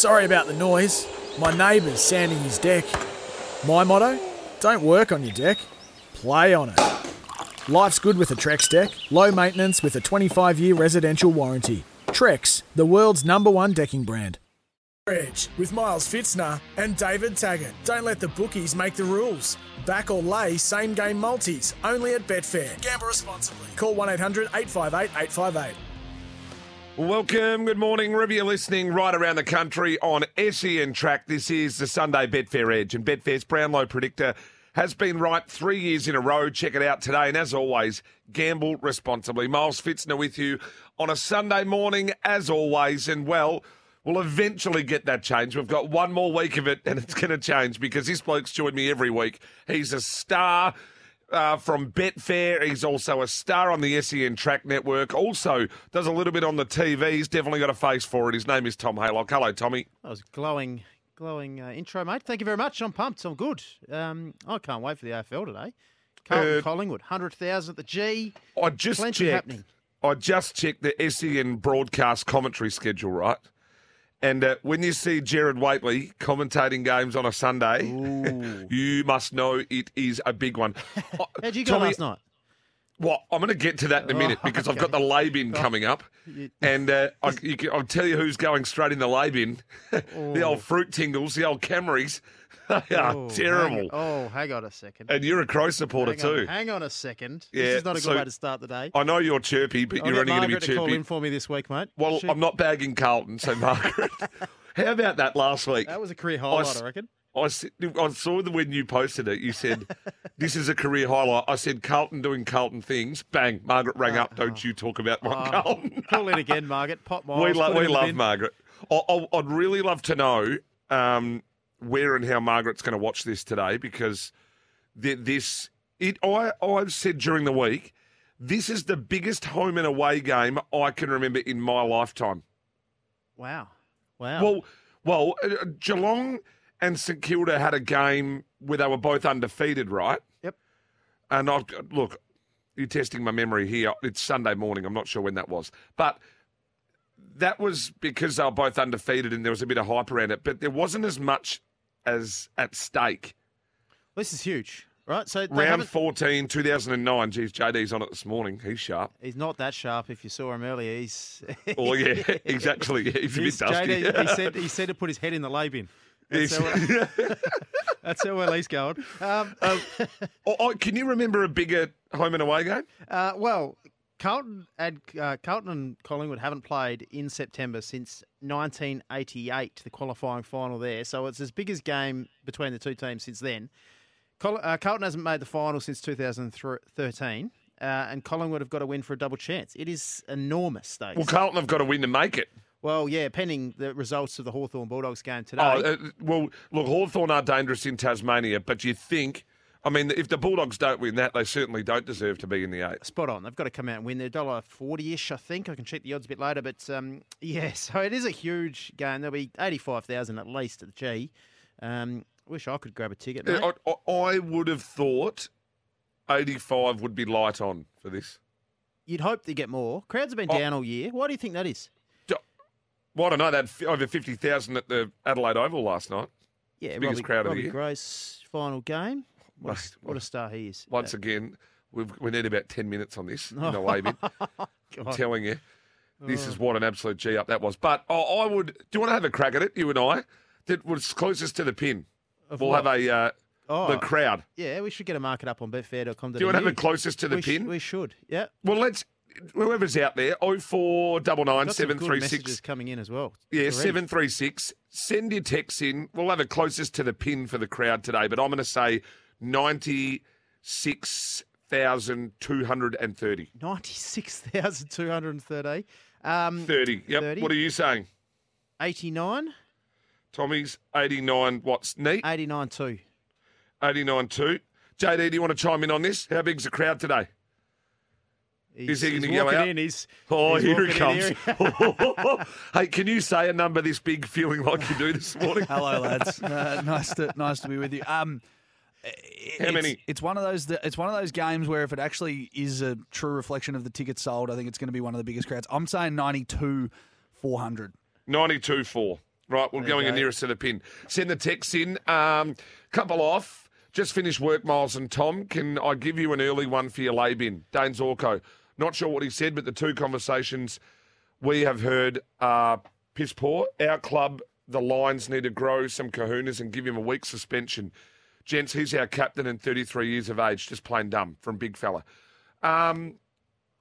Sorry about the noise. My neighbour's sanding his deck. My motto? Don't work on your deck, play on it. Life's good with a Trex deck. Low maintenance with a 25 year residential warranty. Trex, the world's number one decking brand. Edge with Miles Fitzner and David Taggart. Don't let the bookies make the rules. Back or lay same game multis only at Betfair. Gamble responsibly. Call 1 800 858 858. Welcome, good morning, wherever you're listening right around the country on SEN Track. This is the Sunday Betfair Edge, and Betfair's Brownlow Predictor has been right three years in a row. Check it out today, and as always, gamble responsibly. Miles Fitzner with you on a Sunday morning, as always, and well, we'll eventually get that change. We've got one more week of it, and it's going to change because this bloke's joined me every week. He's a star uh, from Betfair. He's also a star on the SEN Track Network. Also does a little bit on the TV. He's definitely got a face for it. His name is Tom Haylock. Hello, Tommy. That was glowing, glowing uh, intro, mate. Thank you very much. I'm pumped. I'm good. Um, I can't wait for the AFL today. Carlton Uh, Collingwood, hundred thousand at the G. I just Plenty checked. happening. I just checked the SEN broadcast commentary schedule, right? And uh, when you see Jared Waitley commentating games on a Sunday, you must know it is a big one. Uh, How'd you go Tommy, last night? Well, I'm going to get to that in a minute Oh, because I've got the lay bin coming up, and uh, I, you can, I'll tell you who's going straight in the lay bin. the old fruit tingles, the old Camrys. They are terrible. Hang, oh, hang on a second. And you're a Crow supporter hang, on, too. hang on a second. Yeah, this is not a good so- way to start the day. I know you're chirpy, but I'll you're get only going to be Margaret to call chirpy. in for me this week, mate. Well, She- I'm not bagging Carlton, so Margaret. How about that last week? That was a career highlight, s- I reckon. I, s- I saw the when you posted it. You said this is a career highlight. I said Carlton doing Carlton things. Bang! Margaret rang up. Don't you talk about my Oh, Carlton? call in again, Margaret. Pop miles. we put love we in the love bin. Margaret. I, I, I'd really love to know um, where and how Margaret's going to watch this today because th- this it. I I've said during the week. This is the biggest home and away game I can remember in my lifetime. Wow. Wow. Well, well, uh, Geelong and St Kilda had a game where they were both undefeated, right? Yep. And I've look, you're testing my memory here. It's Sunday morning. I'm not sure when that was, but that was because they were both undefeated and there was a bit of hype around it. But there wasn't as much as at stake. this is huge, right? So they Round haven't- 14, 2009. Geez, JD's on it this morning. He's sharp. He's not that sharp. If you saw him earlier, he's. Oh yeah, exactly. He's He's- dusty. JD, he said he said to put his head in the lay bin. That's, how, that's how well he's going. Um, Oh, oh, can you remember a bigger home and away game? uh, well, Carlton and uh, Carlton and Collingwood haven't played in September since 1988, the qualifying final there. So it's as big as game between the two teams since then. Col- uh, Carlton hasn't made the final since 2013. Uh, and Collingwood have got to win for a double chance. It is enormous stakes. Well, Carlton have got to win to make it. Well, yeah, pending the results of the Hawthorn Bulldogs game today. Oh, uh, well, look, Hawthorn are dangerous in Tasmania, but you think, I mean, if the Bulldogs don't win that, they certainly don't deserve to be in the eight. Spot on. They've got to come out and win. They're dollar forty ish, I think. I can check the odds a bit later, but um, yeah. So it is a huge game. There'll be eighty five thousand at least at the G. Um, wish I could grab a ticket. Mate. I, I, I would have thought 85 would be light on for this. You'd hope they get more. Crowds have been Oh. down all year. Why do you think that is? Well, I don't know. They had f- over 50,000 at the Adelaide Oval last night. Yeah, Biggest Robbie, crowd of the Robbie year. Grace final game. What, a, what a star he is. Once Uh, again, we've, we need about 10 minutes on this in the way bit. I'm telling you, this Oh. is what an absolute G up that was. But oh, I would. Do you want to have a crack at it, you and I? That was closest to the pin. Of We'll what? have a uh, Oh, the crowd. yeah, we should get a market up on betfair.com. Do you want to have it closest to the we sh- pin? we should. Yeah. Well, let's. Whoever's out there, oh four double nine Got some seven good three messages six. coming in as well. Yeah, already. seven three six. Send your texts in. We'll have it closest to the pin for the crowd today, but I'm going to say ninety six thousand two hundred and thirty. 96,230. Um, Thirty. Yep. 30. What are you saying? 89, Tommy's eighty nine. What's neat? 89 2. Eighty nine two. JD, do you want to chime in on this? How big's the crowd today? He's, he gonna go out? in. He's, Oh, he's here it walking in comes. hey, can you say a number this big, feeling like you do this morning? Hello, lads. Uh, nice to nice to be with you. Um, it- How it's, many? It's one of those. It's one of those games where if it actually is a true reflection of the tickets sold, I think it's going to be one of the biggest crowds. I'm saying 92, 400. 92 4. Right, we're There going in go. nearest to the pin. Send the text in. Um, couple off. Just finished work, Miles and Tom. Can I give you an early one for your lay bin? Dane Zorko. Not sure what he said, but the two conversations we have heard are piss poor. Our club, the Lions, need to grow some kahunas and give him a week suspension. Gents, he's our captain and 33 years of age. Just plain dumb from Big Fella. Um,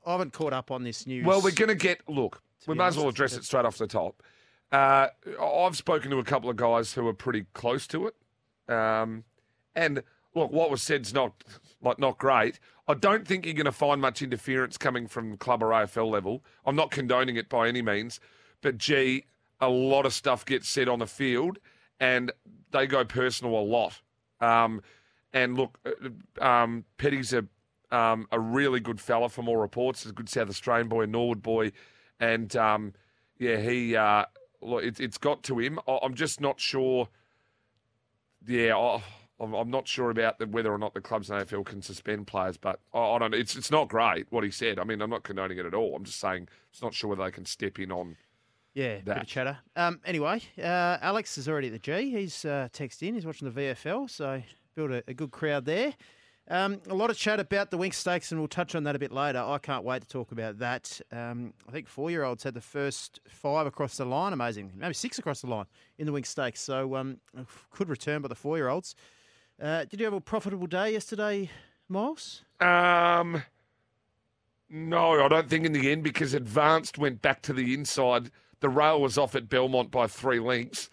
I haven't caught up on this news. well, we're going to get. Look, we might may as well address it straight off the top. Uh, I've spoken to a couple of guys who are pretty close to it, um, and look, what was said's not like not great. I don't think you're going to find much interference coming from club or AFL level. I'm not condoning it by any means, but gee, a lot of stuff gets said on the field, and they go personal a lot. Um, and look, uh, um, Petty's a um, a really good fella from all reports. He's a good South Australian boy, a Norwood boy, and um, yeah, he uh, look, it, it's got to him. I, I'm just not sure. Yeah, I, I'm, I'm not sure about the, whether or not the clubs and AFL can suspend players, but I, I don't. It's it's not great what he said. I mean, I'm not condoning it at all. I'm just saying it's not sure whether they can step in on. Yeah, bit of chatter. Um, anyway, uh, Alex is already at the G. He's uh, texted in. He's watching the VFL, so built a, a good crowd there. Um, a lot of chat about the Winx Stakes, and we'll touch on that a bit later. I can't wait to talk about that. Um, I think four-year-olds had the first five across the line. Amazing, maybe six across the line in the Winx Stakes. So um, could return by the four-year-olds. Uh, did you have a profitable day yesterday, Miles? Um, no, I don't think in the end because Advanced went back to the inside. The rail was off at Belmont by three lengths.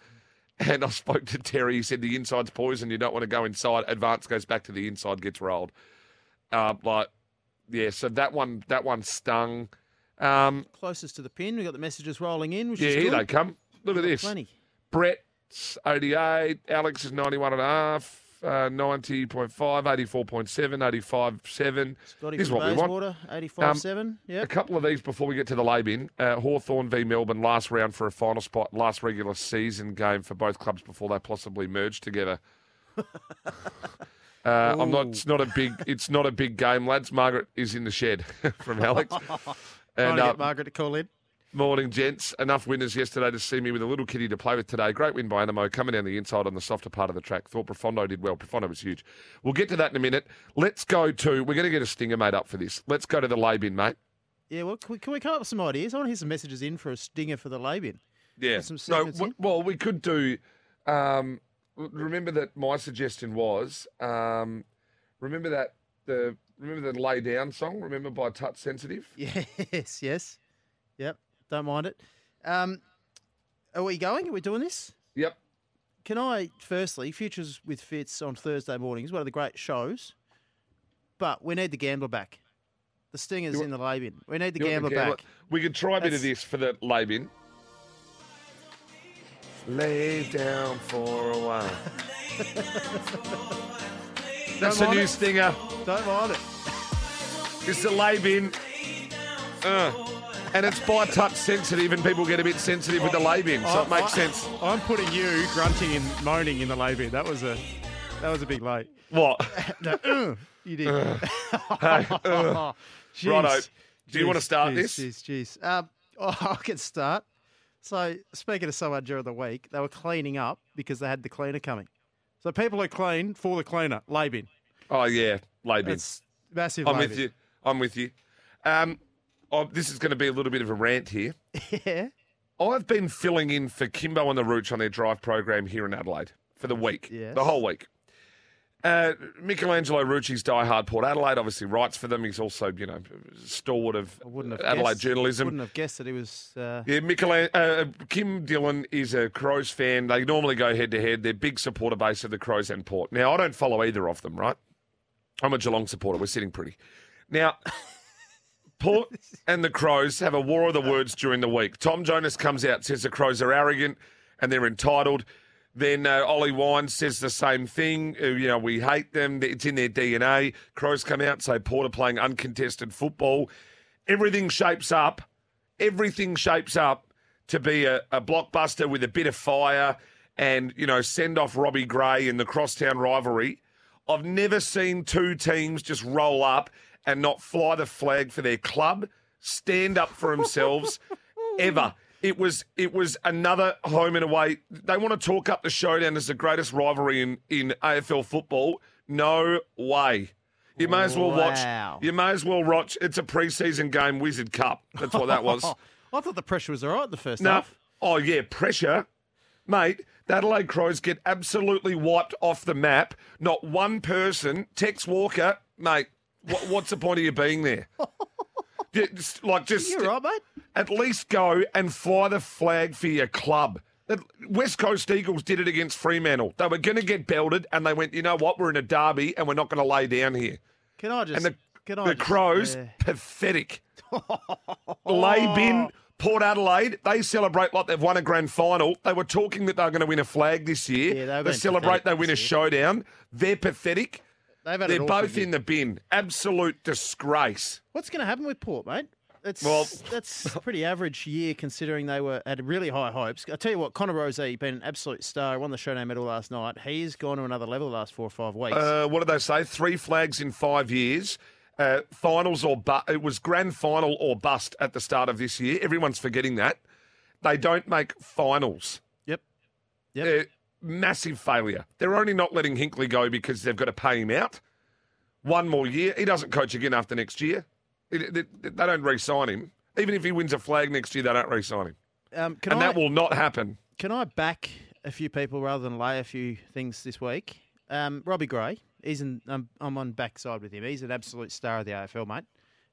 And I spoke to Terry. He said the inside's poison. You don't want to go inside. Advance goes back to the inside, gets rolled. Uh, like, yeah. So that one, that one stung. Um, Closest to the pin. We got the messages rolling in, which yeah, is here good. they come. Look at this. Plenty. Brett's 88. Alex is 91 and a half. Uh, 90.5, 84.7, 85.7. Scotty This is what we want. Bayswater, 85.7. A Yep. couple of these before we get to the lay bin. Uh, Hawthorn v Melbourne, last round for a final spot, last regular season game for both clubs before they possibly merge together. uh, I'm not. It's not a big. It's not a big game, lads. Margaret is in the shed from Alex. Trying and to uh, get Margaret to call in. Morning, gents. Enough winners yesterday to see me with a little kitty to play with today. Great win by Anamoe, coming down the inside on the softer part of the track. Thought Profondo did well. Profondo was huge. We'll get to that in a minute. Let's go to. We're going to get a stinger made up for this. Let's go to the lay bin, mate. Yeah, well, can we, can we come up with some ideas? I want to hear some messages in for a stinger for the lay bin. Yeah. some no, w- well, we could do. Um, remember that my suggestion was. Um, remember that the remember the lay down song. Remember by Touch Sensitive. Yes, yes. Yep, don't mind it. Um, are we going? Are we doing this? Yep. Can I, firstly, Futures with Fits on Thursday mornings, one of the great shows, but we need the gambler back. The stinger's You- in the lay bin. We need the You gambler the gambler- back. We could try a bit of this for the lay bin. Lay down for a while. That's Don't a new it. stinger. Don't mind it. It's the lay bin. Uh, and it's by touch sensitive, and people get a bit sensitive with the lay bin, so it makes sense. I'm putting you grunting and moaning in the lay bin. That was a that was a big lay. What? No, uh, you did. uh. Jeez. Righto. Do you Jeez, wanna start jeez, this? Jeez, jeez. Um, oh, I can start. So, speaking to someone during the week, they were cleaning up because they had the cleaner coming. So, people are clean for the cleaner, lay bin. Oh yeah, lay bin. It's massive. I'm lay with you. I'm with you. Um, oh, this is going to be a little bit of a rant here. Yeah. I've been filling in for Kimbo and the Rooch on their drive program here in Adelaide for the week, Yes. the whole week. Uh, Michelangelo Rucci's diehard Port Adelaide obviously writes for them. He's also, you know, stalwart of Adelaide guessed, journalism. Wouldn't have guessed that he was. Uh, Yeah, Michelan- uh, Kim Dillon is a Crows fan. They normally go head to head. They're big supporter base of the Crows and Port. Now, I don't follow either of them, right? I'm a Geelong supporter. We're sitting pretty. Now, Port and the Crows have a war of the words during the week. Tom Jonas comes out, says the Crows are arrogant and they're entitled. Then uh, Ollie Wine says the same thing. Uh, you know, we hate them. It's in their DNA. Crows come out say Port are playing uncontested football. Everything shapes up. Everything shapes up to be a, a blockbuster with a bit of fire and, you know, send off Robbie Gray in the crosstown rivalry. I've never seen two teams just roll up and not fly the flag for their club, stand up for themselves, ever. It was it was another home and away. They want to talk up the showdown as the greatest rivalry in, in AFL football. No way. You may as well Wow. watch. You may as well watch. It's a preseason game, Wizard Cup. That's what that was. I thought the pressure was all right the first no. half. Oh yeah, pressure, mate. The Adelaide Crows get absolutely wiped off the map. Not one person. Tex Walker, mate. What, what's the point of you being there? Just, like just You're right, mate. at least go and fly the flag for your club. The West Coast Eagles did it against Fremantle. They were going to get belted, and they went, you know what? We're in a derby, and we're not going to lay down here. Can I just? And the, can I the just- Crows, yeah. pathetic. Lay bin, oh. Port Adelaide, they celebrate like they've won a grand final. They were talking that they were going to win a flag this year. Yeah, they've they celebrate they win a showdown. They're pathetic. They've had They're both in the bin. Absolute disgrace. What's going to happen with Port, mate? It's, Well- that's a pretty average year considering they were had really high hopes. I tell you what, Connor Rozee been an absolute star. Won the Showdown medal last night. He's gone to another level the last four or five weeks. Uh, what did they say? Three flags in five years. Uh, finals or bu- it was grand final or bust at the start of this year. Everyone's forgetting that. They don't make finals. yep. Yep. They're massive failure. They're only not letting Hinkley go because they've got to pay him out. One more year. He doesn't coach again after next year. They, don't re-sign him. Even if he wins a flag next year, they don't re-sign him. Um, can and I that will not happen. can I back a few people rather than lay a few things this week? Um, Robbie Gray, he's in. Um, I'm on backside with him. He's an absolute star of the AFL, mate.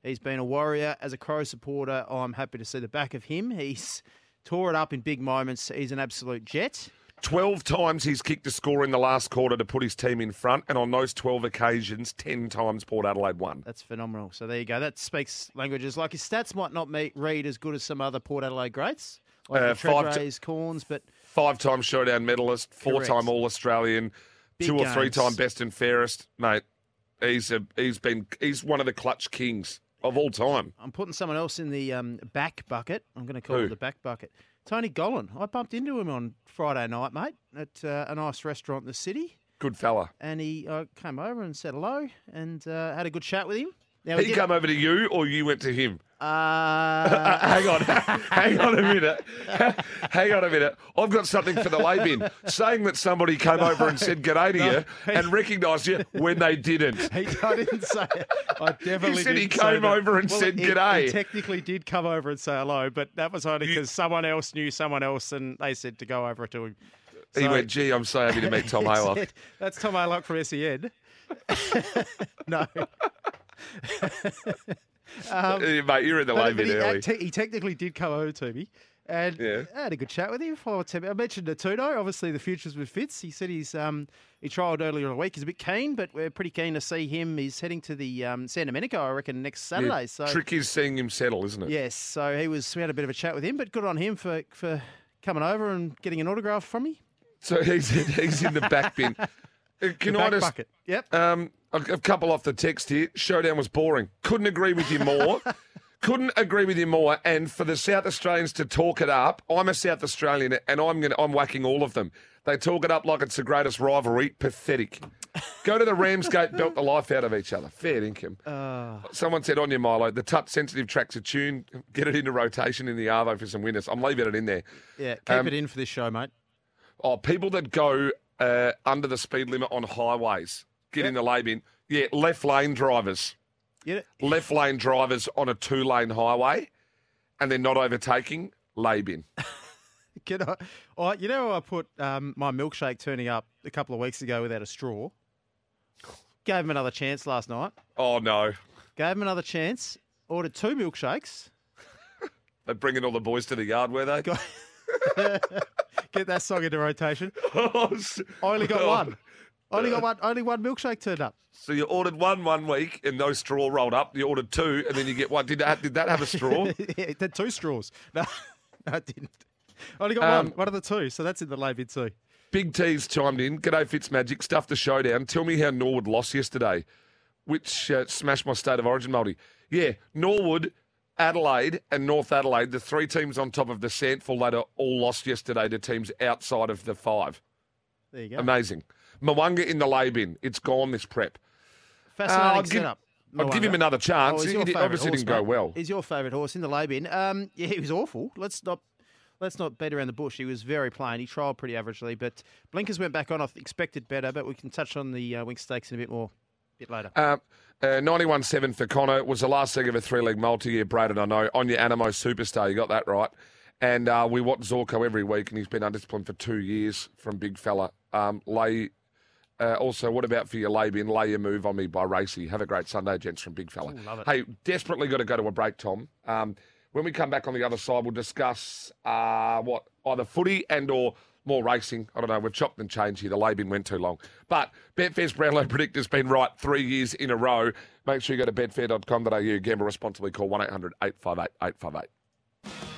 He's been a warrior as a Crow supporter. I'm happy to see the back of him. He's tore it up in big moments. He's an absolute jet. 12 times he's kicked a score in the last quarter to put his team in front, and on those 12 occasions, 10 times Port Adelaide won. That's phenomenal. So there you go. That speaks languages. Like his stats might not meet, read as good as some other Port Adelaide greats, like Uh, five t- Cornes, but Five time showdown medalist, four time All Australian, Big two or three time best and fairest. Mate, he's a, he's been he's one of the clutch kings of all time. I'm putting someone else in the um, back bucket. I'm going to call Who? it the back bucket. Tony Gollan. I bumped into him on Friday night, mate, at uh, a nice restaurant in the city, Good fella. and he uh, came over and said hello and uh, had a good chat with him. Now He did- come over to you or you went to him? Uh, hang on, hang on a minute. hang on a minute. I've got something for the lay bin. Saying that somebody came over and said g'day to you and recognised you when they didn't. He, I didn't say it. I definitely said he didn't say came over and Well, said he- g'day. He technically did come over and say hello, but that was only because someone else knew someone else, and they said to go over to him. He went, gee, I'm so happy to meet Tom He Haylock. That's Tom Aylock from SEN. no. Um, Mate, you're in the but bin he, early. te- he technically did come over to me. And Yeah. I had a good chat with him. For 10 I mentioned Natuno, obviously the futures with Fitz. He said he's um, he trialled earlier in the week. He's a bit keen, but we're pretty keen to see him. He's heading to the um, Santa Monica, I reckon, next Yeah, Saturday. so Trick is seeing him settle, isn't it? yes, so he was. We had a bit of a chat with him, but good on him for for coming over and getting an autograph from me. So he's in, he's in the back bin. Uh, Can The I back just bucket. Yep. Um, a, a couple off the text here. Showdown was boring. Couldn't agree with you more. Couldn't agree with you more. And for the South Australians to talk it up, I'm a South Australian, and I'm gonna I'm whacking all of them. They talk it up like it's the greatest rivalry. Pathetic. Go to the Ramsgate, belt the life out of each other. Fair income. Uh, Someone said on your Milo, the touch sensitive tracks are tuned. Get it into rotation in the Arvo for some winners. I'm leaving it in there. yeah. Keep um, it in for this show, mate. Oh, people that go uh, under the speed limit on highways, get in the lane bin. Yeah, left lane drivers. Yeah. left lane drivers on a two lane highway and they're not overtaking, lay bin. Can I, oh, you know, I put um, my milkshake turning up a couple of weeks ago without a straw. Gave him another chance last night. Oh no. Gave him another chance. Ordered two milkshakes. They're bringing all the boys to the yard, were they? Got- Get that song into rotation. Oh, I only got one. Only got one. Only one milkshake turned up. So you ordered one one week and no straw rolled up. You ordered two and then you get one. Did that, did that have a straw? yeah, it had two straws. No, no, it didn't. I only got Um, one. One of the two. So that's in the lay bin too. Big T's chimed in. G'day Fitzmagic. Stuff the showdown. Tell me how Norwood lost yesterday, which uh, smashed my state of origin multi. Yeah, Norwood, Adelaide, and North Adelaide, the three teams on top of the SANFL ladder, all lost yesterday to teams outside of the five. There you go. Amazing. Mo'unga in the lay bin. It's gone this prep. Fascinating Uh, give- setup. I'll give him another chance. Oh, He your did- favourite obviously horse, didn't go well. He's your favourite horse in the lay bin. Um, yeah, he was awful. Let's not let's not beat around the bush. He was very plain. He trialled pretty averagely, but blinkers went back on. I expected better, but we can touch on the uh, Winx stakes in a bit more, bit later. Uh, uh, 91 for Connor was the last leg of a three leg multi year, Braden. I know. On your Anamoe Superstar, you got that right. And uh, we watch Zorko every week, and he's been undisciplined for two years from Big Fella. Um, lay. Uh, also, what about for your lay bin? Lay your move on me by Racy. Have a great Sunday, gents, from Big Fella. Ooh, love it. Hey, desperately got to go to a break, Tom. Um, when we come back on the other side, we'll discuss uh, what either footy and or more racing. I don't know. We've chopped and changed here. The lay bin went too long. But Betfair's Brownlow Predictor's been right three years in a row. Make sure you go to betfair.com.au. Gamble responsibly. Call 1 800 858 858.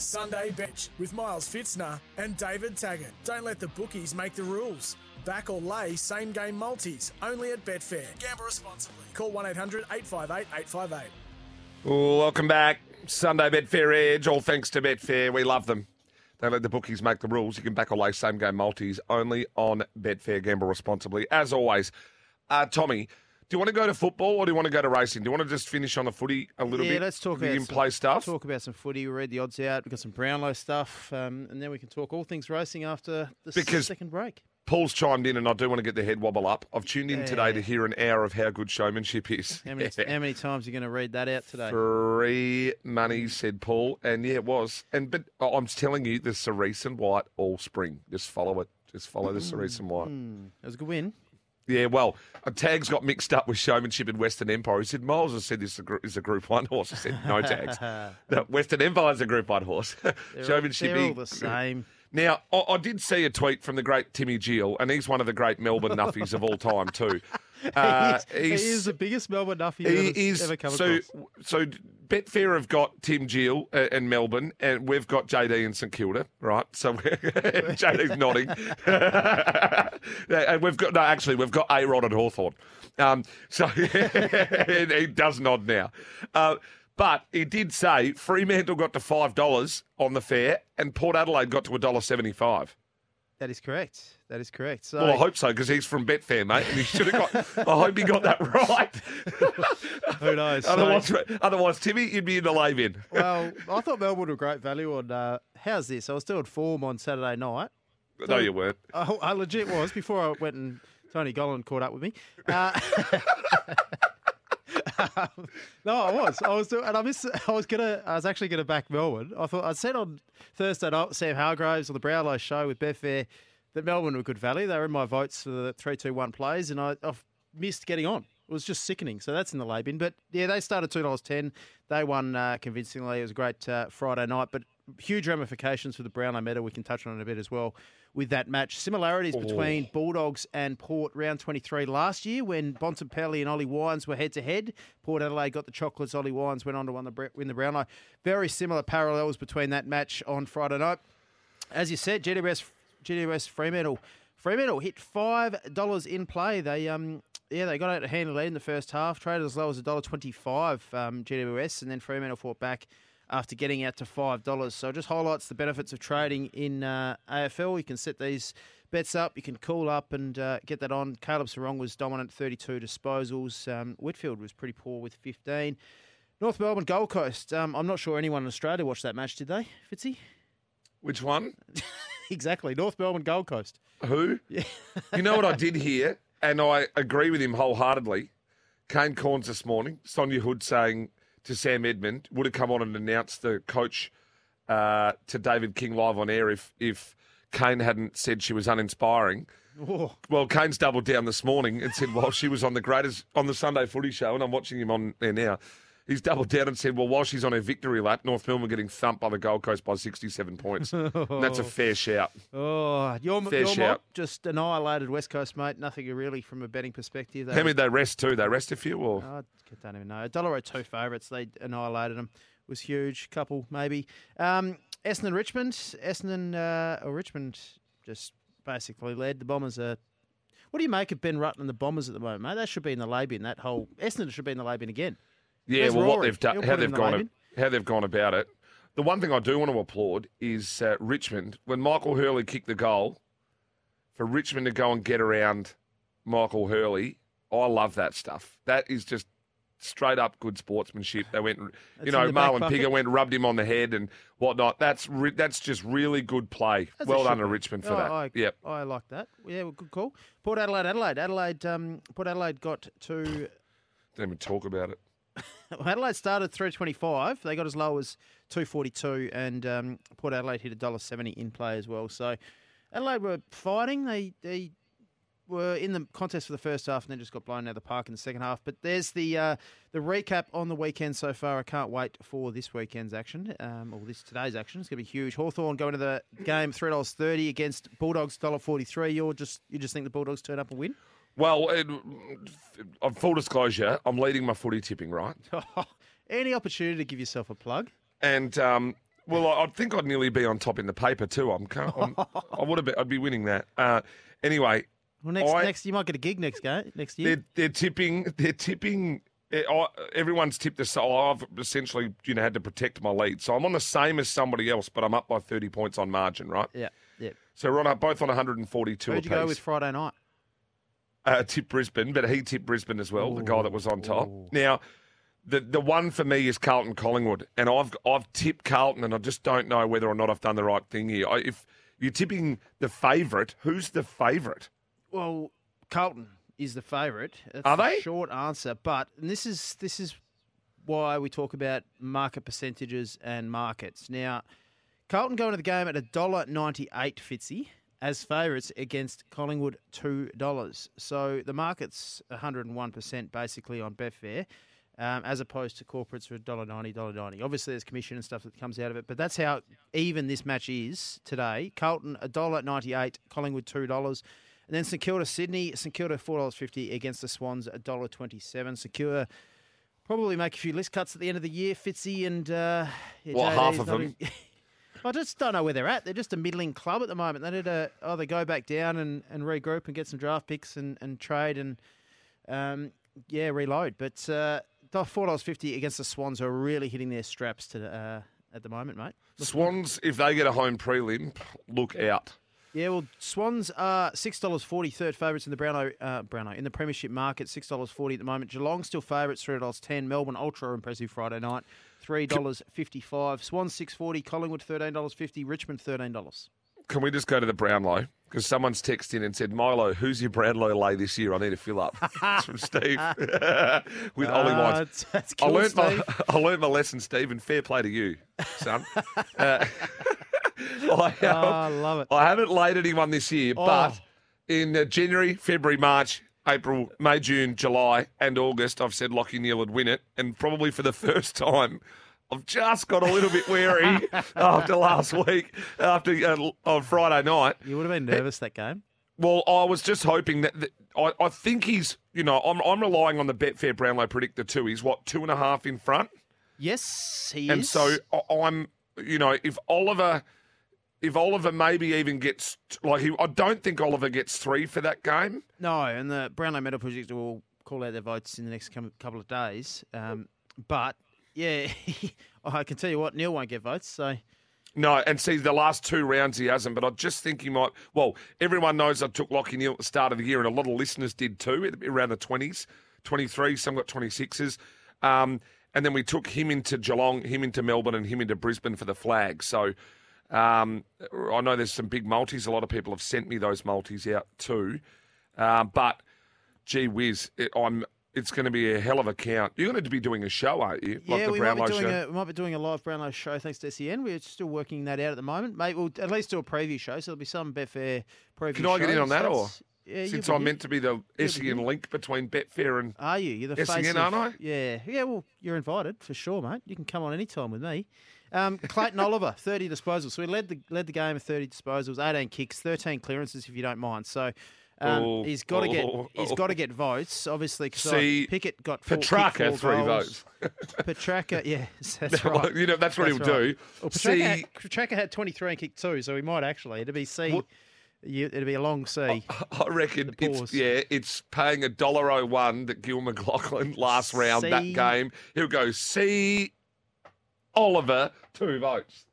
Sunday Bench with Miles Fitzner and David Taggart. Don't let the bookies make the rules. Back or lay same game multis only at Betfair. Gamble responsibly. Call 1 800 858 858. Welcome back. Sunday Betfair Edge. All thanks to Betfair. We love them. Don't let the bookies make the rules. You can back or lay same game multis only on Betfair. Gamble responsibly. As always, uh, Tommy, do you want to go to football or do you want to go to racing? Do you want to just finish on the footy a little yeah, bit? Yeah, let's talk about some, stuff. Talk about some footy. We read the odds out. We've got some Brownlow stuff, um, and then we can talk all things racing after the Because- second break. Paul's chimed in, and I do want to get the head wobble up. I've tuned in today to hear an hour of how good showmanship is. How many, how many times are you going to read that out today? Free money, said Paul, and yeah, it was. And but I'm telling you, the Cerise and White all spring. Just follow it. Just follow the Cerise and White. Hmm, it was a good win. Yeah, well, tags got mixed up with showmanship in Western Empire. He said Miles has said this is a, gr- is a Group One horse. I said no tags. no, Western Empire is a Group One horse. They're, showmanship. they're all the same. Now, I, I did see a tweet from the great Timmy Gill, and he's one of the great Melbourne nuffies of all time too. Uh, he, is, he is the biggest Melbourne Nuffy he ever, is ever come so. across. So Betfair have got Tim Gill uh, and Melbourne, and we've got JD and St Kilda, right? So JD's nodding, and we've got no. Actually, we've got A Rod at Hawthorn. Um, so he does nod now. Uh, but he did say Fremantle got to five dollars on the fair, and Port Adelaide got to a dollar seventy-five. That is correct. That is correct. So Well, I hope so because he's from Betfair, mate, and he should have got. I hope he got that right. who knows? So- otherwise, otherwise, Timmy, you'd be in the lay bin. well, I thought Melbourne were great value on. Uh, how's this? I was still doing form on Saturday night. No, you weren't. I, I legit was before I went and Tony Gollan caught up with me. Uh, no, I was. I was doing, and I missed. I was gonna. I was actually gonna back Melbourne. I thought I said on Thursday night, Sam Hargraves on the Brownlow show with Beth Betfair that Melbourne were good value. They were in my votes for the three, two, one plays, and I, I've missed getting on. It was just sickening. So that's in the lay bin. But yeah, they started two dollars ten. They won uh, convincingly. It was a great uh, Friday night, but huge ramifications for the Brownlow medal. We can touch on it a bit as well with that match. Similarities between Bulldogs and Port round 23 last year when Bontempelli and Ollie Wines were head to head. Port Adelaide got the chocolates. Ollie Wines went on to win the, win the Brownlow. Very similar parallels between that match on Friday night. As you said, GWS, GWS Fremantle. Fremantle hit five dollars in play. They um yeah they got out a hand lead in the first half. Traded as low as a dollar twenty five. Um, GWS and then Fremantle fought back after getting out to five dollars. So it just highlights the benefits of trading in uh, AFL. You can set these bets up. You can call up and uh, get that on. Caleb Serong was dominant, thirty two disposals. Um, Whitfield was pretty poor with fifteen. North Melbourne Gold Coast. Um, I'm not sure anyone in Australia watched that match, did they, Fitzy? Which one? Exactly, North Melbourne Gold Coast. Who? Yeah. You know what I did hear, and I agree with him wholeheartedly. Kane Cornes this morning, Sonja Hood saying to Sam Edmund would have come on and announced the coach uh, to David King live on air if if Kane hadn't said she was uninspiring. Well, Kane's doubled down this morning and said, "Well, she was on the greatest on the Sunday Footy Show, and I'm watching him on there now." He's doubled down and said, "Well, while she's on her victory lap, North Melbourne getting thumped by the Gold Coast by 67 points. And that's a fair shout. oh your, Fair your mob shout. just annihilated West Coast, mate. Nothing really from a betting perspective. They How many did they rest too? They rest a few, or I don't even know. Dollar two favourites. They annihilated them. Was huge. Couple maybe. Um, Essendon Richmond. Essendon uh, or Richmond just basically led. The Bombers are. What do you make of Ben Rutten and the Bombers at the moment, mate? That should be in the lay bin. That whole Essendon should be in the lay bin again. Yeah, Where's well, what they've done, He'll how put they've in the gone, how they've gone about it. The one thing I do want to applaud is uh, Richmond when Michael Hurley kicked the goal. For Richmond to go and get around Michael Hurley, I love that stuff. That is just straight up good sportsmanship. They went, you know, in the back Marlion? Pickett went, rubbed him on the head and whatnot. That's re- that's just really good play. As well done should to be. Richmond for Oh, that. I, yep. I like that. Yeah, well, good call. Port Adelaide, Adelaide, Adelaide. Um, Port Adelaide got to. Didn't even talk about it. Adelaide started three twenty five. They got as low as two forty two, and um, Port Adelaide hit a dollar seventy in play as well. So Adelaide were fighting. They they were in the contest for the first half, and then just got blown out of the park in the second half. But there's the uh, the recap on the weekend so far. I can't wait for this weekend's action, um, or this today's action. It's going to be huge. Hawthorn going to the game three dollars thirty against Bulldogs dollar forty three. You're just you just think the Bulldogs turn up and win? Well, it, of full disclosure, I'm leading my footy tipping, right? Any opportunity to give yourself a plug? And um, well, I, I think I'd nearly be on top in the paper too. I'm, I'm I would have been, I'd be winning that. Uh, anyway, Well, next I- next you might get a gig next game next year. they're they're tipping they're tipping. eh, I- Everyone's tipped the so I've essentially you know had to protect my lead, so I'm on the same as somebody else, but I'm up by 30 points on margin, right? Yeah, yeah. So we're on both on 142 Who'd you apiece. go with Friday night? Uh, tipped Brisbane, but he tipped Brisbane as well, the guy that was on top. Now, the the one for me is Carlton Collingwood, and I've I've tipped Carlton, and I just don't know whether or not I've done the right thing here. I, if you're tipping the favourite, who's the favourite? Well, Carlton is the favourite. That's Are the they? Short answer, but and this is this is why we talk about market percentages and markets. Now, Carlton going to the game at a dollar ninety eight, Fitzy, as favourites against Collingwood two dollars. So the market's one hundred and one percent basically on Betfair. Um, as opposed to corporates for $1.90, $1.90. Obviously, there's commission and stuff that comes out of it, but that's how even this match is today. Carlton $1.98, Collingwood $2. And then St Kilda Sydney, St Kilda four dollars fifty against the Swans a dollar twenty seven. St Kilda probably make a few list cuts at the end of the year. Fitzy and uh, yeah, What, JD's half of them? I just don't know where they're at. They're just a middling club at the moment. They need to either go back down and, and regroup and get some draft picks and, and trade and um, yeah, reload. But uh, four dollars fifty against the Swans are really hitting their straps to uh, at the moment, mate. Swans, if they get a home prelim, look out. Yeah, well, Swans are six dollars forty, third favourites in the Brownlow, uh, Brownlow in the Premiership market. Six dollars forty at the moment. Geelong still favourites, three dollars ten. Melbourne ultra impressive Friday night, three dollars fifty five. Swans six forty. Collingwood thirteen dollars fifty. Richmond thirteen dollars. Can we just go to the Brownlow? Because someone's texted in and said, Milo, who's your Brownlow lay this year? I need to fill up. it's from Steve with Ollie Wines. That's, that's I learned learnt my I learnt my lesson, Steve, and fair play to you, son. uh, I, Oh, I love it. I haven't laid anyone this year, Oh. but in uh, January, February, March, April, May, June, July, and August, I've said Lachie Neale would win it, and probably for the first time. I've just got a little bit wary after last week, after uh, on Friday night. You would have been nervous that game. Well, I was just hoping that, that I, I think he's, you know, I'm, I'm relying on the Betfair Brownlow predictor too. He's what two and a half in front, Yes, he and is. And so I- I'm, you know, if Oliver, if Oliver maybe even gets like he, I don't think Oliver gets three for that game. No, and the Brownlow Medal Project will call out their votes in the next couple of days. Um, but yeah, I can tell you what, Neale won't get votes. So No, and see the last two rounds he hasn't, but I just think he might. Well, everyone knows I took Lachie Neale at the start of the year, and a lot of listeners did too, around the twenties, twenty three. Some got twenty sixes, um, and then we took him into Geelong, him into Melbourne, and him into Brisbane for the flag. So um, I know there's some big multis. A lot of people have sent me those multis out too, um, but gee whiz, it, I'm. It's going to be a hell of a count. You're going to be doing a show, aren't you? yeah, like the we might, be doing show. a, we might be doing a live Brownlow show thanks to SEN. We're still working that out at the moment. Maybe we'll at least do a preview show, so there'll be some Betfair preview. Show. Can I get in on that, or yeah, since I'm meant to be the be SEN here. link between Betfair and Are you? You're the SEN, face of, aren't I? Yeah, yeah. Well, you're invited for sure, mate. You can come on any time with me. Um, Clayton Oliver, 30 disposals. So he led the led the game with 30 disposals, 18 kicks, 13 clearances, if you don't mind. So um, Oh, he's got to get oh, he's oh. got to get votes, obviously. Because See, Pickett got four, Petracca three goals. votes. Petracca, yes, that's right. you know that's what That's he'll right. do. Well, Petracca, See, had, Petracca had 23 and kicked two, so he might actually. It'd be C. What- You, it'd be a long C. I reckon it's yeah, it's paying a dollar oh one that Gil McLachlan last round that game. He'll go see Oliver two votes.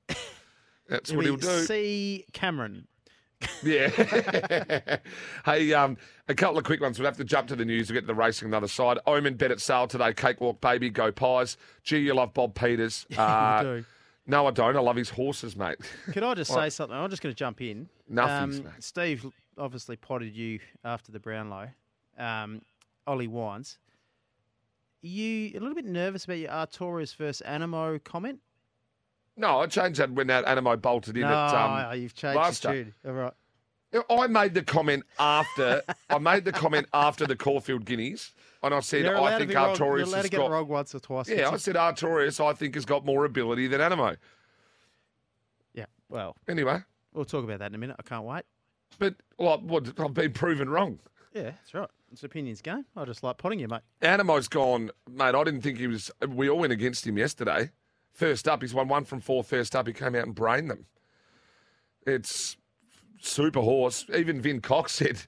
That's what he'll do. C. Cameron. Yeah. hey, um, a couple of quick ones. We'll have to jump to the news. We'll get to the racing on the other side. Omen bet at sale today. Cakewalk Baby, go Pies. Gee, you love Bob Peters. Uh, do. No, I don't. I love his horses, mate. Can I just say something? I'm just going to jump in. Nothing's, Um. Steve obviously potted you after the Brownlow. Um, Ollie Wines. You a little bit nervous about your Artorias versus Anamoe comment? No, I changed that when that Anamoe bolted in no, at. Um, you've changed last tune. All right. I made the comment after. I made the comment after the Caulfield Guineas, and I said I think be wrong. You're Artorias allowed has to get got. it wrong once or twice. Yeah, I said Artorias. I think has got more ability than Anamoe. yeah. Well, Anyway, we'll talk about that in a minute. I can't wait. but like, what, I've been proven wrong. Yeah, that's right. It's opinions game. I just like potting you, mate. Anamoe's gone, mate. I didn't think he was. We all went against him yesterday. First up, he's won one from four. First up, he came out and brained them. It's super horse. Even Vin Cox said,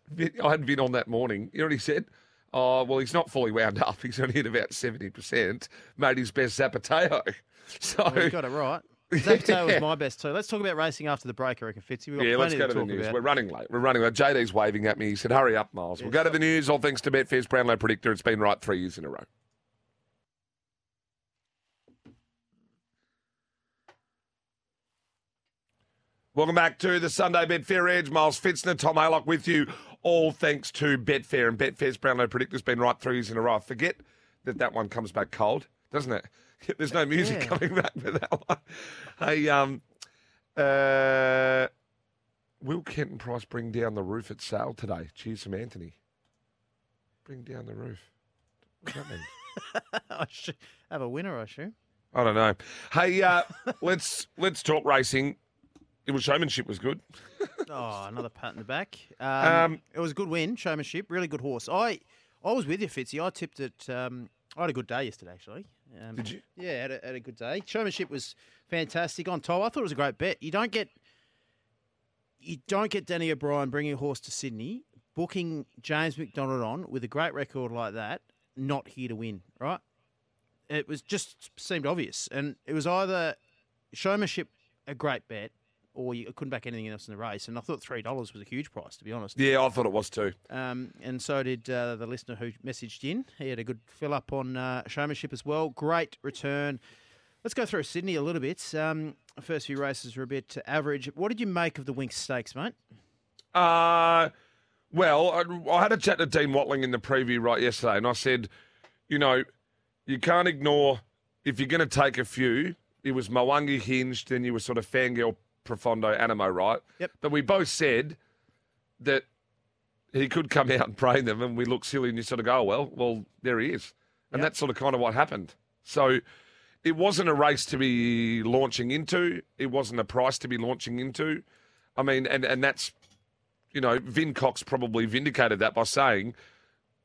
I had Vin on that morning. You know what he said? Oh, well, he's not fully wound up. He's only at about 70%. Made his best Zapateo. So, Well, you got it right. Zapateo was my best too. Let's talk about racing after the break, I reckon, Fitzy. We've got yeah, let's go to, to the news. About. We're running late. We're running late. JD's waving at me. He said, hurry up, Miles. We'll go to the news. All thanks to Betfair's Brownlow Predictor. It's been right three years in a row. Welcome back to the Sunday Betfair Edge. Miles Fitzner, Tom Haylock with you. All thanks to Betfair and Betfair's Brownlow Predictor's been right three years in a row. I forget that that one comes back cold, doesn't it? There's no music Yeah. coming back for that one. Hey, um, uh, Will Kenton Price bring down the roof at sale today? Cheers from Anthony. Bring down the roof. What does that mean? I should have a winner, I assume. I don't know. Hey, uh, let's let's talk racing. It was showmanship was good. Oh, another pat in the back. Um, Um, it was a good win, showmanship, really good horse. I I was with you, Fitzy. I tipped it. Um, I had a good day yesterday, actually. Um, Did you? Yeah, had a, had a good day. Showmanship was fantastic on top. I thought it was a great bet. You don't get you don't get Danny O'Brien bringing a horse to Sydney, booking James McDonald on with a great record like that, not here to win, right? It was just seemed obvious, and it was either showmanship a great bet, or you couldn't back anything else in the race. And I thought three dollars was a huge price, to be honest. Yeah, I thought it was too. Um, and so did uh, the listener who messaged in. He had a good fill up on uh, showmanship as well. Great return. Let's go through Sydney a little bit. Um, first few races were a bit average. What did you make of the Winx Stakes, mate? Uh, well, I, I had a chat to Dean Watling in the preview right yesterday, and I said, you know, you can't ignore if you're going to take a few. It was Mo'unga hinged, then you were sort of fangirl profondo Anamoe, right? Yep. But we both said that he could come out and brain them, and we look silly, and you sort of go, oh, well, well, there he is, and Yep. that's sort of kind of what happened. So. It wasn't a race to be launching into. It wasn't a price to be launching into. I mean, and, and that's you know, Vin Cox probably vindicated that by saying,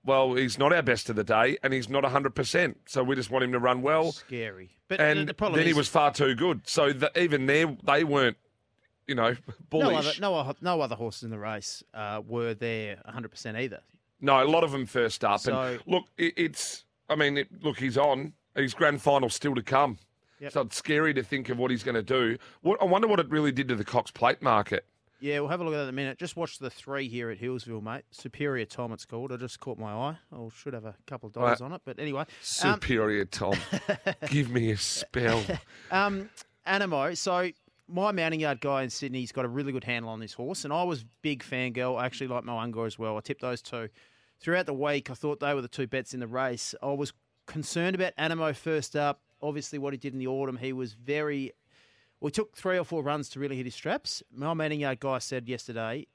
well, he's not our best of the day and he's not 100%. So we just want him to run well. Scary. But And the problem then he was far too good. So that even there, they weren't, you know, no other, bullish. no, other- no other horses in the race uh, were there 100% either. No, a lot of them first up. So- and look, it, it's, I mean, it, look, he's on. His grand final still to come. Yep. So it's scary to think of what he's going to do. What, I wonder what it really did to the Cox plate market. Yeah, we'll have a look at that in a minute. Just watch the three here at Hillsville, mate. Superior Tom, it's called. I just caught my eye. I should have a couple of dollars on it. But anyway, um, Superior Tom. Give me a spell. Um, Animo. So my mounting yard guy in Sydney's got a really good handle on this horse, and I was big fangirl. I actually like Mo'unga as well. I tipped those two throughout the week. I thought they were the two bets in the race. I was concerned about Anamoe first up. Obviously, what he did in the autumn, he was very. We took three or four runs to really hit his straps. My mounting yard guy said yesterday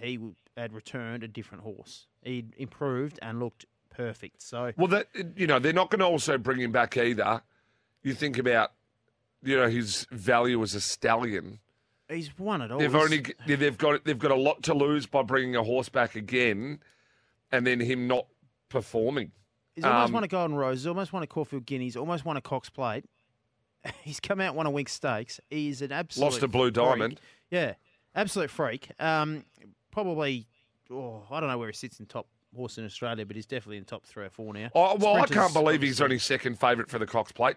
he had returned a different horse. He'd improved and looked perfect. So Well, that you know, they're not going to also bring him back either. You think about, you know, his value as a stallion. he's won it all. They've only they've got they've got a lot to lose by bringing a horse back again, and then him not performing. He's almost Um, won a Golden Rose. He's almost won a Caulfield Guineas. Almost won a Cox Plate. He's come out won a Winx Stakes. He's an absolute Lost a Blue freak. Diamond. Yeah, absolute freak. Um, probably. Oh, I don't know where he sits in top horse in Australia, but he's definitely in top three or four now. Oh, well, I can't believe he's only second favourite for the Cox Plate.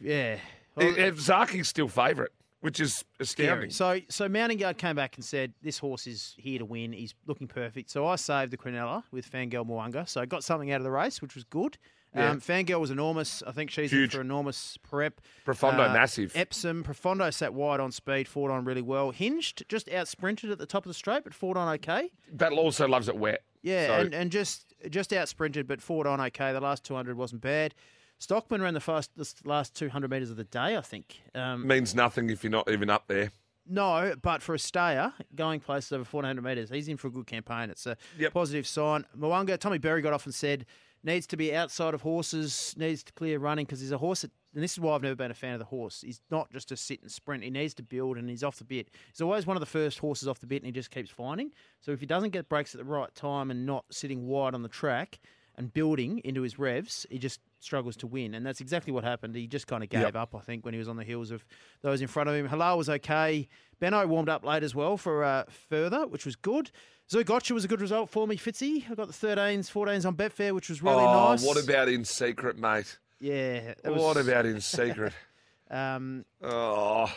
Yeah. If Zaaki's still favourite. which is astounding. So, so Mounting Guard came back and said, "This horse is here to win. He's looking perfect." So I saved the Quinella with Fangirl Mo'unga. So I got something out of the race, which was good. Yeah. Um, Fangirl was enormous. I think she's Huge. in for enormous prep. Profondo, Uh, massive. Epsom, Profondo sat wide on speed, fought on really well. Hinged, just out sprinted at the top of the straight, but fought on okay. Battle also loves it wet. Yeah, So- and, and just just out sprinted, but fought on okay. The last 200 wasn't bad. Stockman ran the fast the last 200 metres of the day, I think. Um, means nothing if you're not even up there. no, but for a stayer, going places over 400 metres, he's in for a good campaign. It's a Yep. positive sign. Mo'unga, Tommy Berry got off and said, needs to be outside of horses, needs to clear running because he's a horse that, and this is why I've never been a fan of the horse. He's not just to sit and sprint. He needs to build and he's off the bit. He's always one of the first horses off the bit and he just keeps finding. So if he doesn't get breaks at the right time and not sitting wide on the track and building into his revs, he just struggles to win. And that's exactly what happened. He just kind of gave Yep. up, I think, when he was on the heels of those in front of him. Halal was okay. Benno warmed up late as well for uh, further, which was good. Zougotcha was a good result for me, Fitzy. I got the 13s, 14s on Betfair, which was really oh, nice. what about in secret, mate? Yeah. was- What about in secret? Um, oh,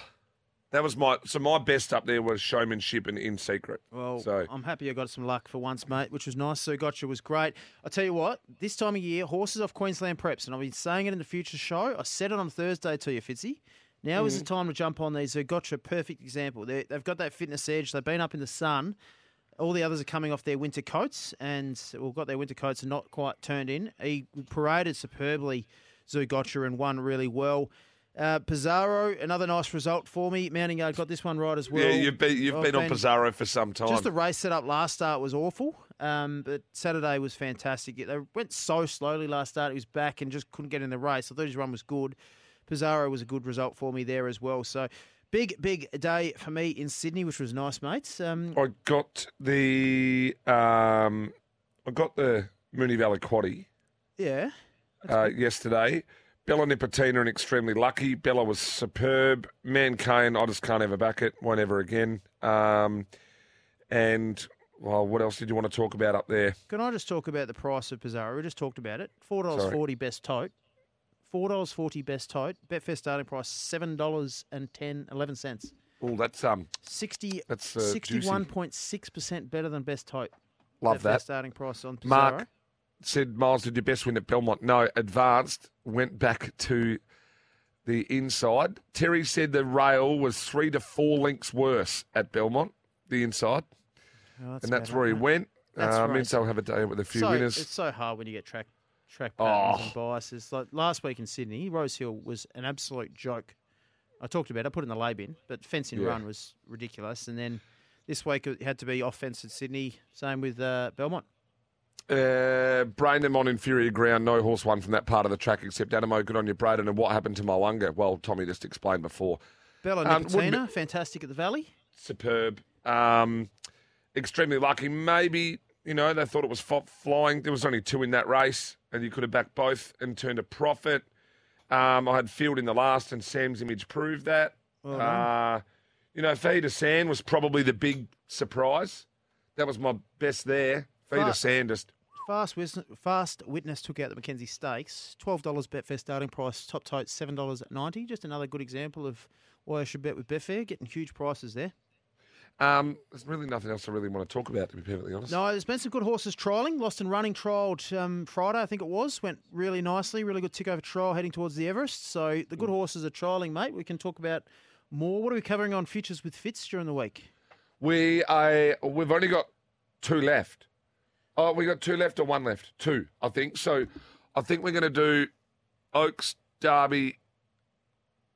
that was my so my best up there was showmanship and in secret. well, So- I'm happy I got some luck for once, mate, which was nice. Zougotcha was great. I'll tell you what, this time of year, horses off Queensland preps, and I've been saying it in the future show. I said it on Thursday to you, Fitzy. Now Mm. is the time to jump on these. Zougotcha, perfect example. They, they've got that fitness edge. They've been up in the sun. All the others are coming off their winter coats and well, got their winter coats and not quite turned in. He paraded superbly, Zougotcha, and won really well. Uh, Pizarro, another nice result for me. Mounting Yard got this one right as well. yeah, you've been you've I've been on Pizarro for some time. Just the race setup last start was awful, um, but Saturday was fantastic. They went so slowly last start. He was back and just couldn't get in the race. I thought his run was good. Pizarro was a good result for me there as well. So big, big day for me in Sydney, which was nice, mates. Um, I got the um, I got the Moonee Valley Quaddy yeah. uh, yesterday. Bella Nipotina and extremely lucky. Bella was superb. Mankind, I just can't ever back it. Won't ever again. Um, and well, what else did you want to talk about up there? Can I just talk about the price of Pizarro? We just talked about it. Four dollars forty best tote. Four dollars forty best tote. Betfair starting price seven dollars and ten eleven cents. Oh, that's um, Sixty That's, uh, sixty-one point six percent better than best tote. love Betfair that. starting price on Pizarro. Mark said Miles did your best win at Belmont. No, advanced went back to the inside. Terry said the rail was three to four links worse at Belmont, the inside, Oh, and that's about where he right. went. That's uh, right. Means they'll have a day with a few so, winners. It's so hard when you get track track patterns Oh. and biases. Like last week in Sydney, Rose Hill was an absolute joke. I talked about it. I put it in the lay bin, but fencing Yeah. run was ridiculous. And then this week it had to be off fence at Sydney. Same with uh, Belmont. Uh, Braden on inferior ground, no horse won from that part of the track except Adamo. Good on you, Braden. And what happened to Mo'unga? Well, Tommy just explained before. Bella Um, Nipotina, fantastic at the Valley. Superb. Um, extremely lucky. Maybe, you know, they thought it was flying. There was only two in that race, and you could have backed both and turned a profit. Um, I had Field in the last, and Sam's image proved that. Well uh, you know, Fee to Sand was probably the big surprise. That was my best there. Fee to Sand just Fast Witness, Fast Witness took out the Mackenzie Stakes. Twelve dollars Betfair starting price. Top tote seven dollars ninety. Just another good example of why I should bet with Betfair. Getting huge prices there. Um, there's really nothing else I really want to talk about, to be perfectly honest. No, there's been some good horses trialling. Lost and Running trialled um, Friday, I think it was. Went really nicely. Really good tick over trial heading towards the Everest. So the good horses are trialling, mate. We can talk about more. What are we covering on futures with Fitz during the week? We I we've only got two left. Oh, we got two left or one left? Two, I think. So I think we're going to do Oaks, Derby,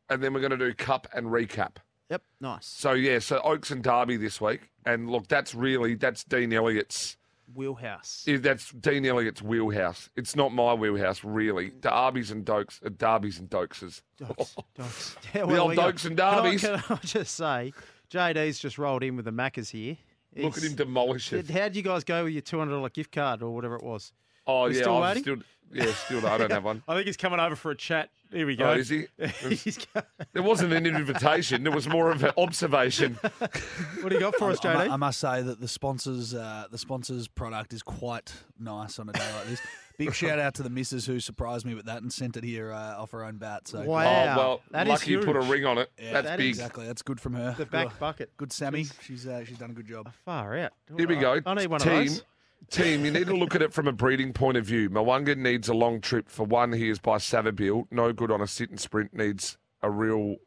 and then we're going to do Cup and recap. Yep, nice. So yeah, so Oaks and Derby this week, and look, that's really that's Dean Elliott's. Wheelhouse. yeah, That's Dean Elliott's wheelhouse. It's not my wheelhouse, really. Derbies and Dokes, uh, Derbies and Dokeses. Dokes, Dokes. Yeah, The old Dokes and can I- Derbies. Can I, just say, JD's just rolled in with the Maccas here. Look at him demolish it. How'd you guys go with your two hundred dollar gift card or whatever it was? Oh, yeah, still I'm waiting? still, yeah, still, I don't have one. I think he's coming over for a chat. Here we go. Oh, is he? He's There wasn't an invitation. There was more of an observation. what do you got for us, I, JD? I must say that the sponsors, uh, the sponsors' product is quite nice on a day like this. Big shout out to the missus who surprised me with that and sent it here uh, off her own bat. So Wow. Oh, well, that is lucky you put a ring on it. Yeah, That's that big. exactly, that's good from her. the back bucket. Good Sammy, she's uh, she's done a good job. Far out. Here we go. I need one team, of those. Team, you need to look at it from a breeding point of view. Mo'unga needs a long trip. For one, he is by Savabeel. No good on a sit and sprint. Needs a real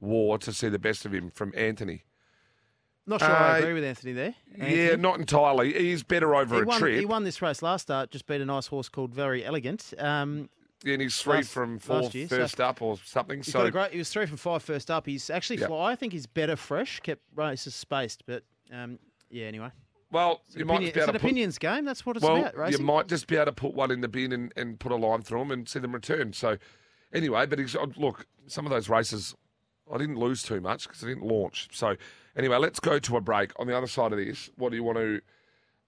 war to see the best of him from Anthony. Not sure I Uh, agree with Anthony there. Yeah, Anthony. not entirely. He's better over he a won, trip. he won this race last start, just beat a nice horse called Very Elegant. Um, and he's three last- from last year, so- first up or something. he's So got a great. He was three from five first up. He's actually, Yep. fly, I think he's better fresh. Kept races spaced, but um, yeah. Anyway, well, it's, you an, might opinion, be it's an to put, opinions game. That's what it's well, about. you might just be able to put one in the bin and, and put a line through them and see them return. So anyway, but he's, look, some of those races, I didn't lose too much because I didn't launch. So anyway, let's go to a break. On the other side of this, what do you want to do?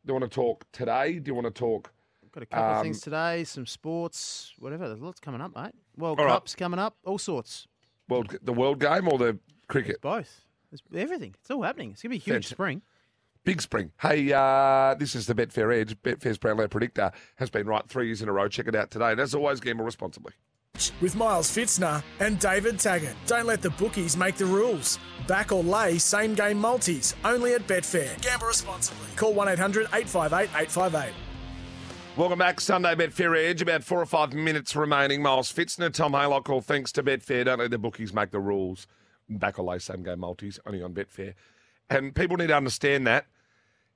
You want to talk today? Do you want to talk? Got a couple of Um, things today. Some sports, whatever. There's lots coming up, mate. World All right. Cups coming up. All sorts. World, the world game or the cricket? Both. It's everything. It's all happening. It's gonna be a huge Fantastic. spring. Big spring. Hey, uh, this is the Betfair Edge. Betfair's Brownlow Predictor has been right three years in a row. Check it out today. And as always, gamble responsibly. with Miles Fitzner and David Taggart. Don't let the bookies make the rules. Back or lay same game multis only at Betfair. Gamble responsibly. Call 1 800 858 858. Welcome back, Sunday Betfair Edge. About four or five minutes remaining. Miles Fitzner, Tom Haylock, all thanks to Betfair. Don't let the bookies make the rules. Back or lay same game multis, only on Betfair. And people need to understand that.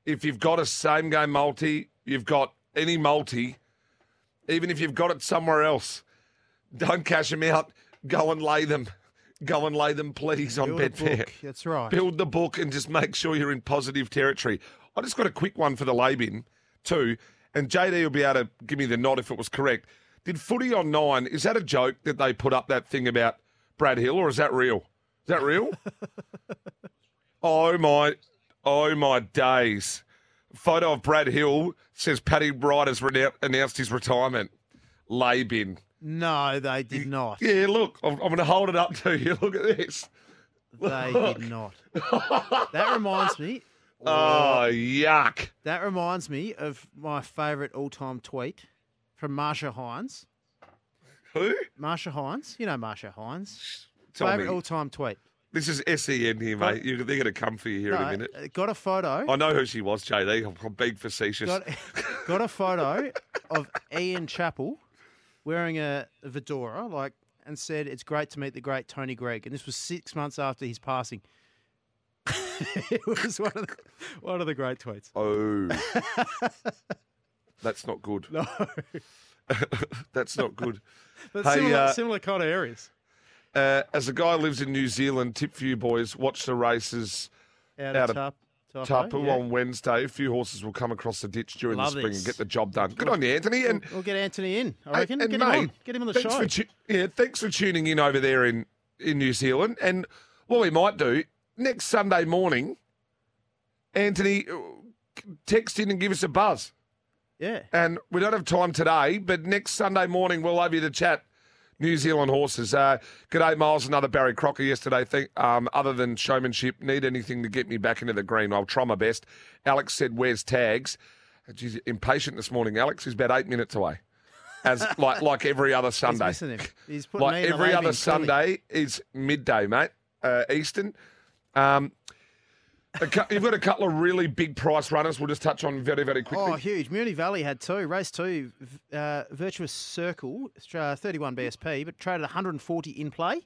If you've got a same game multi, you've got any multi, even if you've got it somewhere else, don't cash them out. Go and lay them. Go and lay them, please, on Build Betfair. That's right. Build the book and just make sure you're in positive territory. I just got a quick one for the lay bin, too, and JD will be able to give me the nod if it was correct. Did footy on nine, is that a joke that they put up that thing about Brad Hill, or is that real? Is that real? oh, my, oh, my days. Photo of Brad Hill says Paddy Wright has announced his retirement. Lay bin. No, they did not. Yeah, look, I'm, I'm going to hold it up to you. Look at this. They did not. That reminds me. Oh, yuck. That reminds me of my favourite all-time tweet from Marcia Hines. Who? Marcia Hines, you know Marcia Hines. Tell Favourite all-time tweet. This is SEN here, mate. You, they're going to come for you here in a minute. got a photo. I know who she was, JD. I'm, being facetious. Got, got a photo of Ian Chappell wearing a, a fedora, like, and said, "It's great to meet the great Tony Greig." And this was six months after his passing. it was one of the, one of the great tweets. Oh. That's not good. No, That's not good. but Hey, similar, uh, similar kind of areas. Uh, as a guy who lives in New Zealand, tip for you boys, watch the races Out, out of Tap, Tapu yeah. on Wednesday. A few horses will come across the ditch during Love the spring this. and get the job done. Good on you, Anthony. And We'll get Anthony in. I reckon. and get mate, him on. Get him on the thanks show. For tu- yeah, thanks for tuning in over there in, in New Zealand. And what we might do next Sunday morning, Anthony, uh, text in and give us a buzz. yeah. And we don't have time today, but next Sunday morning we'll have you to chat New Zealand horses. Uh, g'day, Miles. Another Barry Crocker yesterday. Think, um, other than showmanship, need anything to get me back into the green? I'll try my best. Alex said, "Where's tags?" She's impatient this morning. Alex He's about eight minutes away, as like like every other He's Sunday. missing him. He's putting Like me in the every other. Sunday is midday, mate. Uh, Eastern. Um, a you've got a couple of really big price runners. We'll just touch on very very quickly. Oh, huge. Moonee Valley had two. Race two, uh, Virtuous Circle, uh, 31 BSP, but traded 140 in play,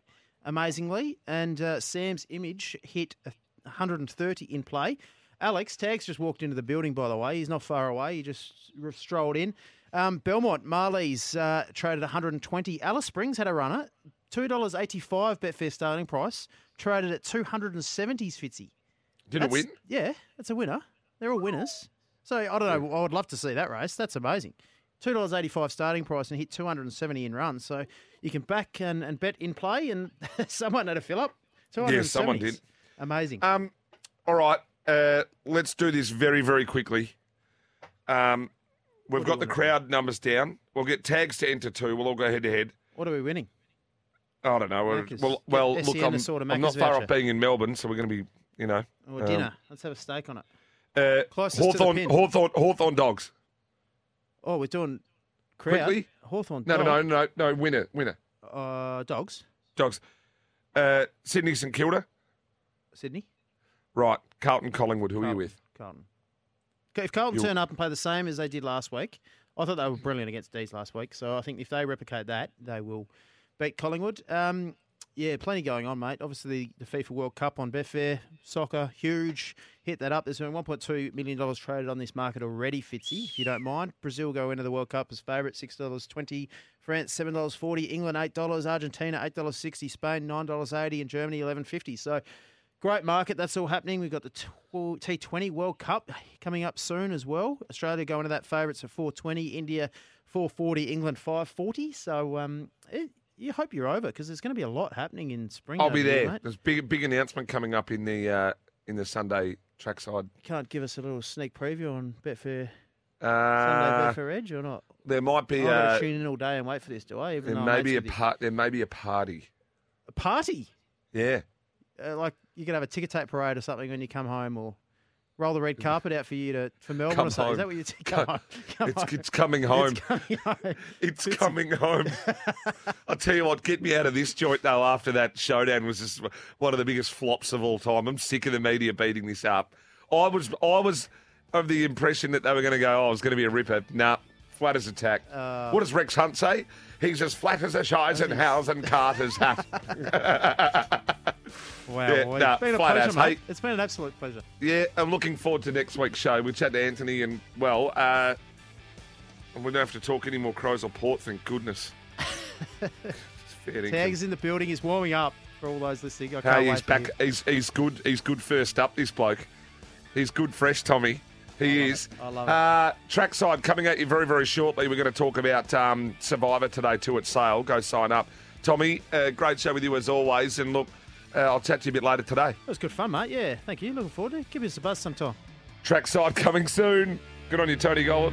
amazingly. And uh, Sam's Image hit 130 in play. Alex, Tags just walked into the building, by the way. He's not far away. He just strolled in. Um, Belmont, Marley's uh, traded 120. Alice Springs had a runner. $2.85 Betfair starting price. Traded at 270s, Fitzy. Did it win? Yeah, it's a winner. They're all winners. So I don't know. I would love to see that race. That's amazing. Two dollars eighty five starting price and hit two hundred and seventy in runs. So you can back and, and bet in play, and someone had a fill up. Yeah, someone did. Amazing. Um, all right, uh, let's do this very, very quickly. Um, We've What got the crowd numbers down. We'll get tags to enter two. We'll all go head to head. What are we winning? I don't know. Well, well look, I'm, a sort of I'm not far voucher. off being in Melbourne, so we're going to be, you know, Or Um, dinner? Let's have a steak on it. uh, Closest to the Hawthorn, pin. Hawthorn, Hawthorn dogs. Oh, we're doing crowd. Quickly? Hawthorn. No, no, no, no, no. Winner, winner. Uh, dogs. Dogs. Uh, Sydney St Kilda. Sydney. Right. Carlton Collingwood. Who are you Carlton. with? Carlton. Okay, If Carlton You'll- turn up and play the same as they did last week, I thought they were brilliant against D's last week. So I think if they replicate that, they will beat Collingwood. Um, yeah, plenty going on, mate. Obviously, the FIFA World Cup on Betfair, soccer, huge. Hit that up. There's been $1.2 million traded on this market already, Fitzy, if you don't mind. Brazil go into the World Cup as favourite, $6.20. France, $7.40. England, $8. Argentina, $8.60. Spain, $9.80. And Germany, $11.50. So Great market. That's all happening. We've got the tw- T20 World Cup coming up soon as well. Australia going to that favourites at 420, India 440, England 540. So um, it, you hope you're over because there's going to be a lot happening in spring. I'll be here, there. There's big, big announcement coming up in the uh, in the Sunday trackside. Can't give us a little sneak preview on Betfair Sunday Uh, Betfair Edge or not? there might be got uh, tune in all day and wait for this, do I? Even there may be a mates with you. part. There may be a party. a party. Yeah. Uh, like you could have a ticker tape parade or something when you come home, or roll the red carpet out for you to for Melbourne Come or something. Is that what you come home? Come It's, home. it's coming home. It's coming home. It's coming home. I'll tell you what, get me out of this joint though. After that showdown was just one of the biggest flops of all time. I'm sick of the media beating this up. I was, I was of the impression that they were going to go. Oh, it was going to be a ripper. Nah, flat as a tack. Uh, what does Rex Hunt say? He's as flat as a Eisenhower Carter's hat. Wow, Yeah, well, nah, it's been a pleasure, ass, mate. hey. It's been an absolute pleasure. yeah, I'm looking forward to next week's show. We chat to Anthony and well, uh, we don't have to talk any more crows or port. Thank goodness. It's fair dinkum. Tags in the building. He's warming up for all those listening. I can't Hey, he's back. He's he's good. He's good first up. This bloke, he's good fresh, Tommy. He is. I love it. Uh, trackside coming at you very very shortly. We're going to talk about um, Survivor today too at sale. Go sign up, Tommy. Uh, great show with you as always. And look, uh, I'll chat to you a bit later today. It was good fun, mate. Yeah, thank you. Looking forward to it. Give us a buzz sometime. Trackside coming soon. Good on you, Tony Gold.